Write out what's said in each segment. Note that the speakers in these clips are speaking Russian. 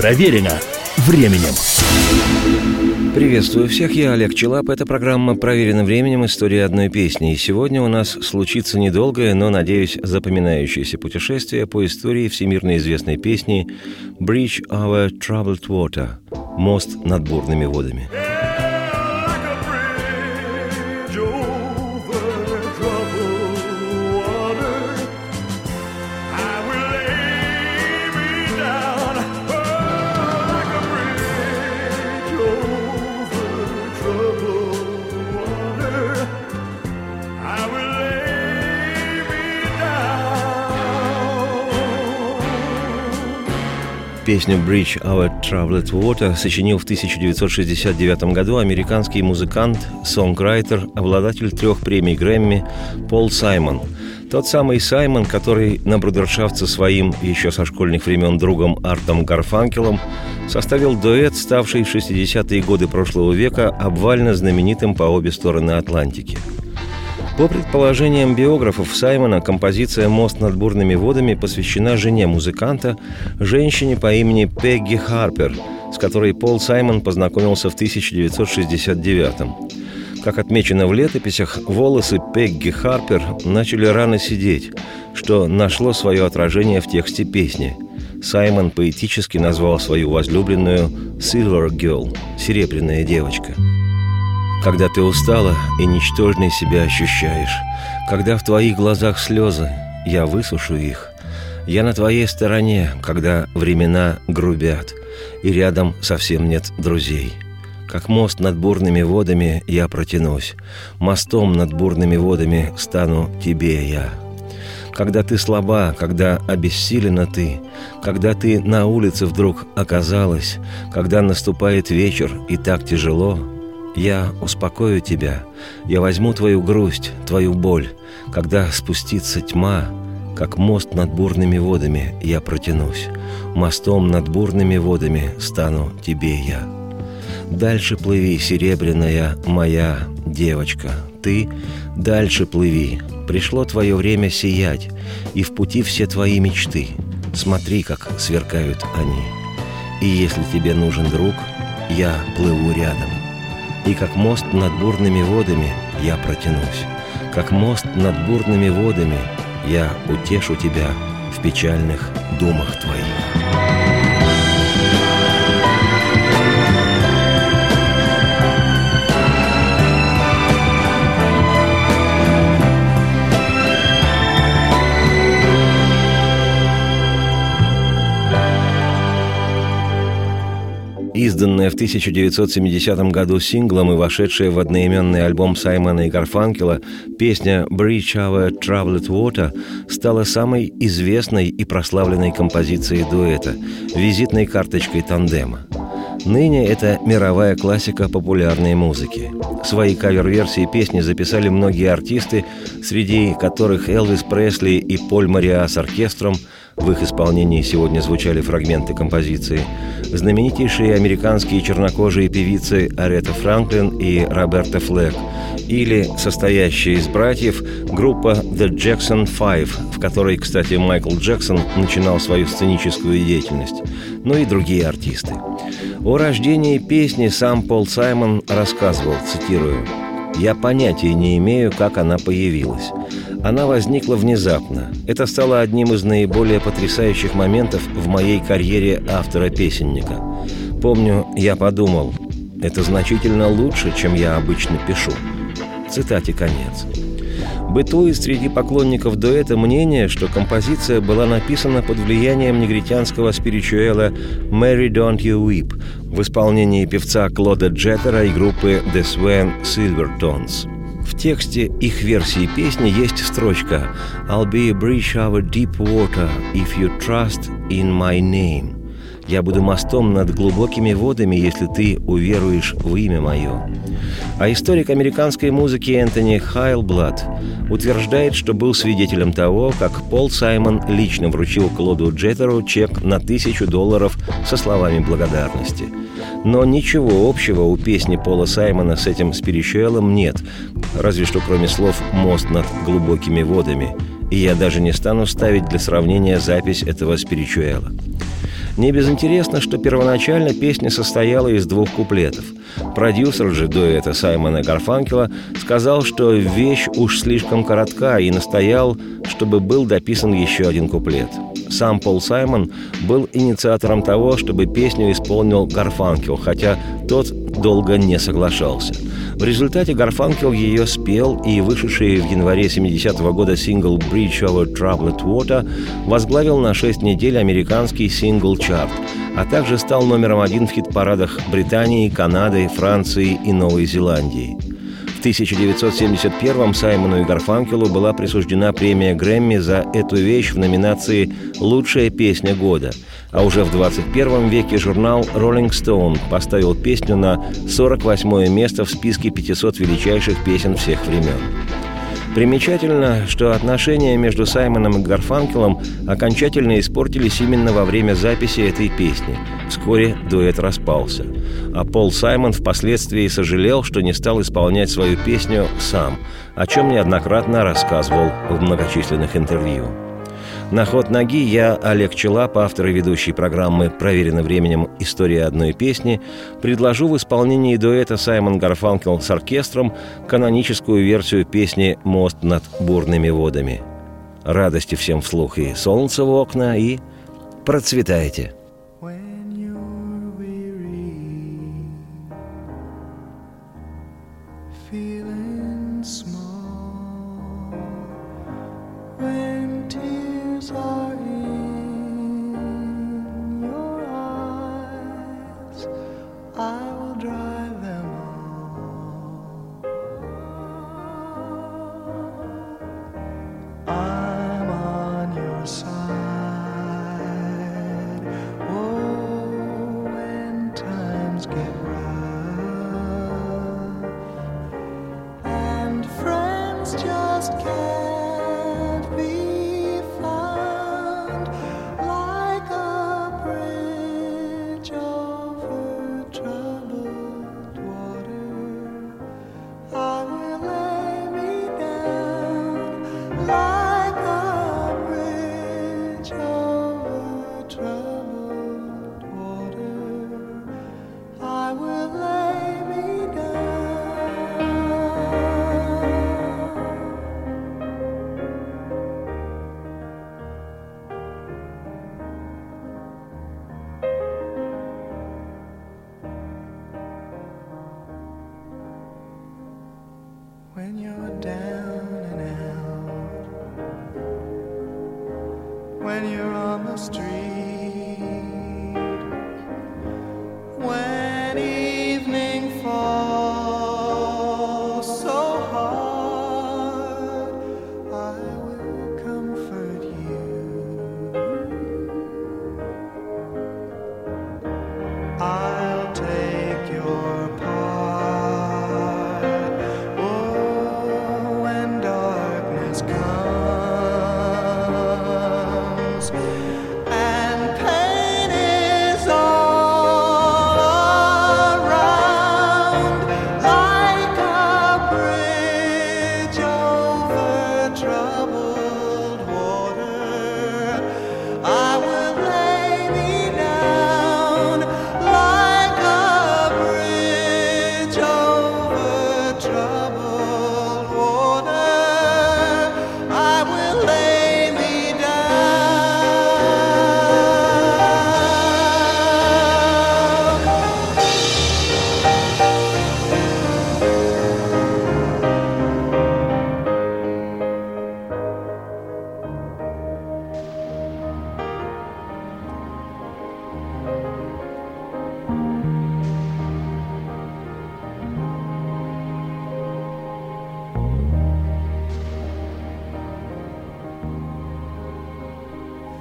Проверено временем. Приветствую всех, я Олег Челап. Это программа «Проверено временем. История одной песни». И сегодня у нас случится недолгое, но, надеюсь, запоминающееся путешествие по истории всемирно известной песни «Bridge over Troubled Water» – «Мост над бурными водами». Песню «Bridge Our Troubled Water» сочинил в 1969 году американский музыкант, сонграйтер, обладатель трех премий Грэмми Пол Саймон. Тот самый Саймон, который на брудершафт своим еще со школьных времен другом Артом Гарфанкелом составил дуэт, ставший в 60-е годы прошлого века обвально знаменитым по обе стороны Атлантики – по предположениям биографов Саймона, композиция «Мост над бурными водами» посвящена жене музыканта, женщине по имени Пегги Харпер, с которой Пол Саймон познакомился в 1969 -м. Как отмечено в летописях, волосы Пегги Харпер начали рано сидеть, что нашло свое отражение в тексте песни. Саймон поэтически назвал свою возлюбленную «Silver Girl» – «Серебряная девочка». Когда ты устала и ничтожной себя ощущаешь, когда в твоих глазах слезы, я высушу их. Я на твоей стороне, когда времена грубят, и рядом совсем нет друзей. Как мост над бурными водами я протянусь, мостом над бурными водами стану тебе я. Когда ты слаба, когда обессилена ты, когда ты на улице вдруг оказалась, когда наступает вечер и так тяжело — я успокою тебя, я возьму твою грусть, твою боль, когда спустится тьма, как мост над бурными водами я протянусь, мостом над бурными водами стану тебе я. Дальше плыви, серебряная моя девочка, ты дальше плыви, пришло твое время сиять, и в пути все твои мечты, смотри, как сверкают они. И если тебе нужен друг, я плыву рядом. И как мост над бурными водами я протянусь, Как мост над бурными водами я утешу тебя в печальных думах твоих. Изданная в 1970 году синглом и вошедшая в одноименный альбом Саймона и Гарфанкела, песня «Bridge Our Troubled Water» стала самой известной и прославленной композицией дуэта, визитной карточкой тандема. Ныне это мировая классика популярной музыки. Свои кавер-версии песни записали многие артисты, среди которых Элвис Пресли и Поль Мариа с оркестром – в их исполнении сегодня звучали фрагменты композиции. Знаменитейшие американские чернокожие певицы Арета Франклин и Роберта Флэк или состоящая из братьев группа The Jackson Five, в которой, кстати, Майкл Джексон начинал свою сценическую деятельность, ну и другие артисты. О рождении песни сам Пол Саймон рассказывал, цитирую, «Я понятия не имею, как она появилась. Она возникла внезапно. Это стало одним из наиболее потрясающих моментов в моей карьере автора-песенника. Помню, я подумал, это значительно лучше, чем я обычно пишу. Цитате конец. Бытует среди поклонников дуэта мнение, что композиция была написана под влиянием негритянского спиричуэла «Mary Don't You Weep» в исполнении певца Клода Джеттера и группы The Swan Silvertones. В тексте их версии песни есть строчка «I'll be a bridge over deep water if you trust in my name». Я буду мостом над глубокими водами, если ты уверуешь в имя мое. А историк американской музыки Энтони Хайлблад утверждает, что был свидетелем того, как Пол Саймон лично вручил Клоду Джеттеру чек на тысячу долларов со словами благодарности – но ничего общего у песни Пола Саймона с этим спиричуэлом нет, разве что кроме слов «мост над глубокими водами», и я даже не стану ставить для сравнения запись этого спиричуэла. Не безинтересно, что первоначально песня состояла из двух куплетов. Продюсер же дуэта Саймона Гарфанкела сказал, что вещь уж слишком коротка и настоял, чтобы был дописан еще один куплет. Сам Пол Саймон был инициатором того, чтобы песню исполнил Гарфанкел, хотя тот долго не соглашался. В результате Гарфанкел ее спел, и вышедший в январе 70-го года сингл «Bridge over Troubled Water» возглавил на 6 недель американский сингл-чарт, а также стал номером один в хит-парадах Британии, Канады, Франции и Новой Зеландии. В 1971-м Саймону и Гарфанкелу была присуждена премия Грэмми за эту вещь в номинации «Лучшая песня года», а уже в 21 веке журнал Rolling Stone поставил песню на 48 место в списке 500 величайших песен всех времен. Примечательно, что отношения между Саймоном и Гарфанкелом окончательно испортились именно во время записи этой песни. Вскоре дуэт распался. А Пол Саймон впоследствии сожалел, что не стал исполнять свою песню сам, о чем неоднократно рассказывал в многочисленных интервью. На ход ноги я, Олег Челап, автор и ведущий программы «Проверено временем. История одной песни», предложу в исполнении дуэта Саймон Гарфанкел с оркестром каноническую версию песни «Мост над бурными водами». Радости всем вслух и солнце в окна, и процветайте! When you're down and out, when you're on the street,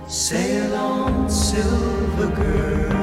Sail on, silver girl.